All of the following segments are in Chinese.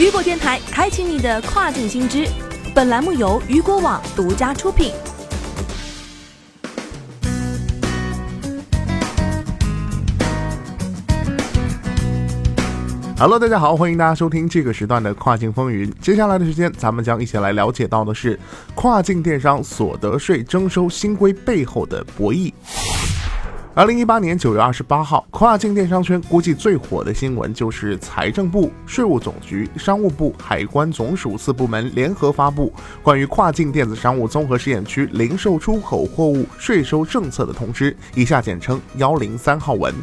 雨果电台开启你的跨境新知，本栏目由雨果网独家出品。Hello，大家好，欢迎大家收听这个时段的跨境风云。接下来的时间，咱们将一起来了解到的是跨境电商所得税征收新规背后的博弈。二零一八年九月二十八号，跨境电商圈估计最火的新闻就是财政部、税务总局、商务部、海关总署四部门联合发布关于跨境电子商务综合试验区零售出口货物税收政策的通知，以下简称幺零三号文。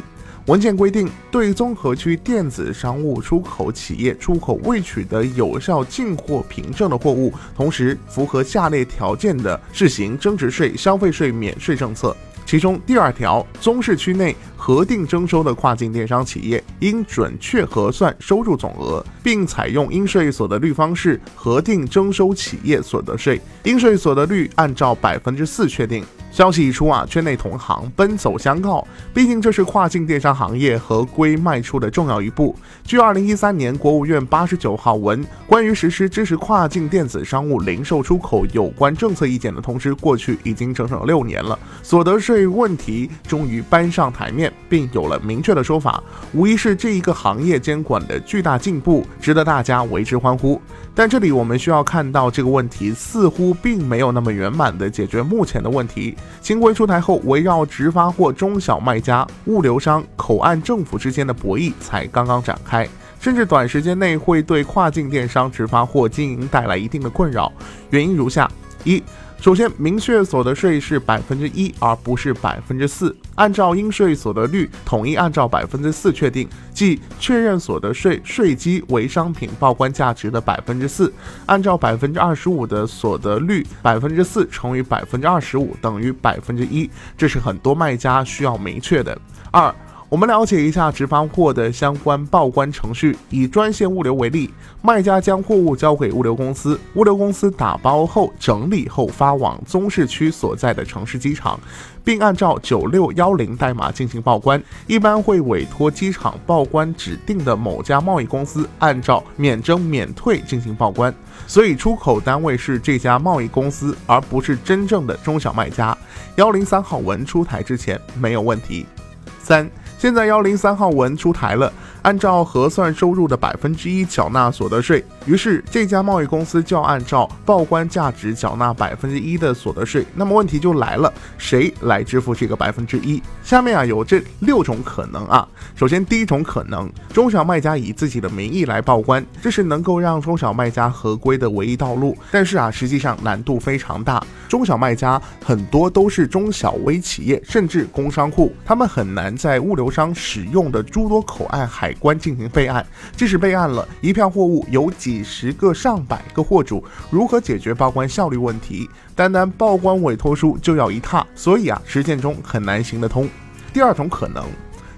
文件规定，对综合区电子商务出口企业出口未取得有效进货凭证的货物，同时符合下列条件的，试行增值税、消费税免税政策。其中第二条，综市区内核定征收的跨境电商企业应准确核算收入总额，并采用应税所得率方式核定征收企业所得税，应税所得率按照百分之四确定。消息一出啊，圈内同行奔走相告，毕竟这是跨境电商行业合规迈出的重要一步。据二零一三年国务院八十九号文《关于实施支持跨境电子商务零售出口有关政策意见》的通知过去已经整整六年了，所得税问题终于搬上台面，并有了明确的说法，无疑是这一个行业监管的巨大进步，值得大家为之欢呼。但这里我们需要看到，这个问题似乎并没有那么圆满地解决目前的问题。新规出台后，围绕直发货中小卖家、物流商、口岸政府之间的博弈才刚刚展开，甚至短时间内会对跨境电商直发货经营带来一定的困扰。原因如下：一首先，明确所得税是百分之一，而不是百分之四。按照应税所得率，统一按照百分之四确定，即确认所得税税基为商品报关价值的百分之四，按照百分之二十五的所得率，百分之四乘以百分之二十五等于百分之一。这是很多卖家需要明确的。二。我们了解一下直发货的相关报关程序。以专线物流为例，卖家将货物交给物流公司，物流公司打包后整理后发往综市区所在的城市机场，并按照九六幺零代码进行报关。一般会委托机场报关指定的某家贸易公司按照免征免退进行报关，所以出口单位是这家贸易公司，而不是真正的中小卖家。幺零三号文出台之前没有问题。三。现在幺零三号文出台了，按照核算收入的百分之一缴纳所得税，于是这家贸易公司就要按照报关价值缴纳百分之一的所得税。那么问题就来了，谁来支付这个百分之一？下面啊有这六种可能啊。首先第一种可能，中小卖家以自己的名义来报关，这是能够让中小卖家合规的唯一道路。但是啊，实际上难度非常大。中小卖家很多都是中小微企业，甚至工商户，他们很难在物流商使用的诸多口岸海关进行备案。即使备案了一票货物，有几十个、上百个货主，如何解决报关效率问题？单单报关委托书就要一沓，所以啊，实践中很难行得通。第二种可能。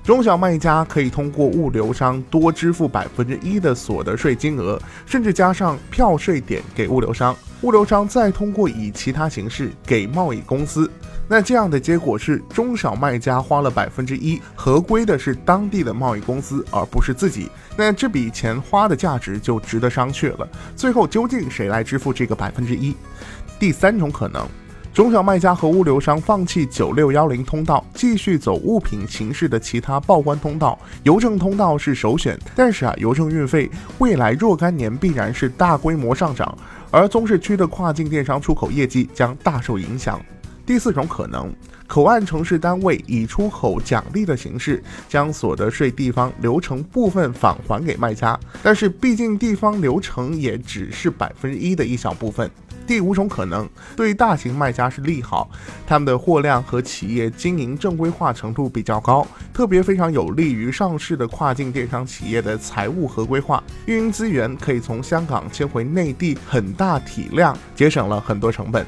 中小卖家可以通过物流商多支付百分之一的所得税金额，甚至加上票税点给物流商，物流商再通过以其他形式给贸易公司。那这样的结果是，中小卖家花了百分之一，合规的是当地的贸易公司，而不是自己。那这笔钱花的价值就值得商榷了。最后究竟谁来支付这个百分之一？第三种可能。中小卖家和物流商放弃九六幺零通道，继续走物品形式的其他报关通道，邮政通道是首选。但是啊，邮政运费未来若干年必然是大规模上涨，而综市区的跨境电商出口业绩将大受影响。第四种可能，口岸城市单位以出口奖励的形式，将所得税地方流程部分返还给卖家，但是毕竟地方流程也只是百分之一的一小部分。第五种可能，对大型卖家是利好，他们的货量和企业经营正规化程度比较高，特别非常有利于上市的跨境电商企业的财务合规化，运营资源可以从香港迁回内地，很大体量节省了很多成本。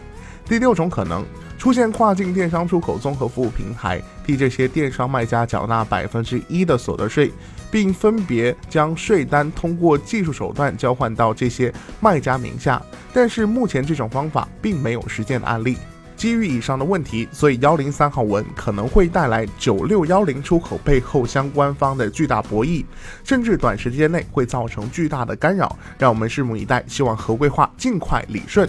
第六种可能。出现跨境电商出口综合服务平台，替这些电商卖家缴纳百分之一的所得税，并分别将税单通过技术手段交换到这些卖家名下。但是目前这种方法并没有实践的案例。基于以上的问题，所以幺零三号文可能会带来九六幺零出口背后相关方的巨大博弈，甚至短时间内会造成巨大的干扰。让我们拭目以待，希望合规化尽快理顺。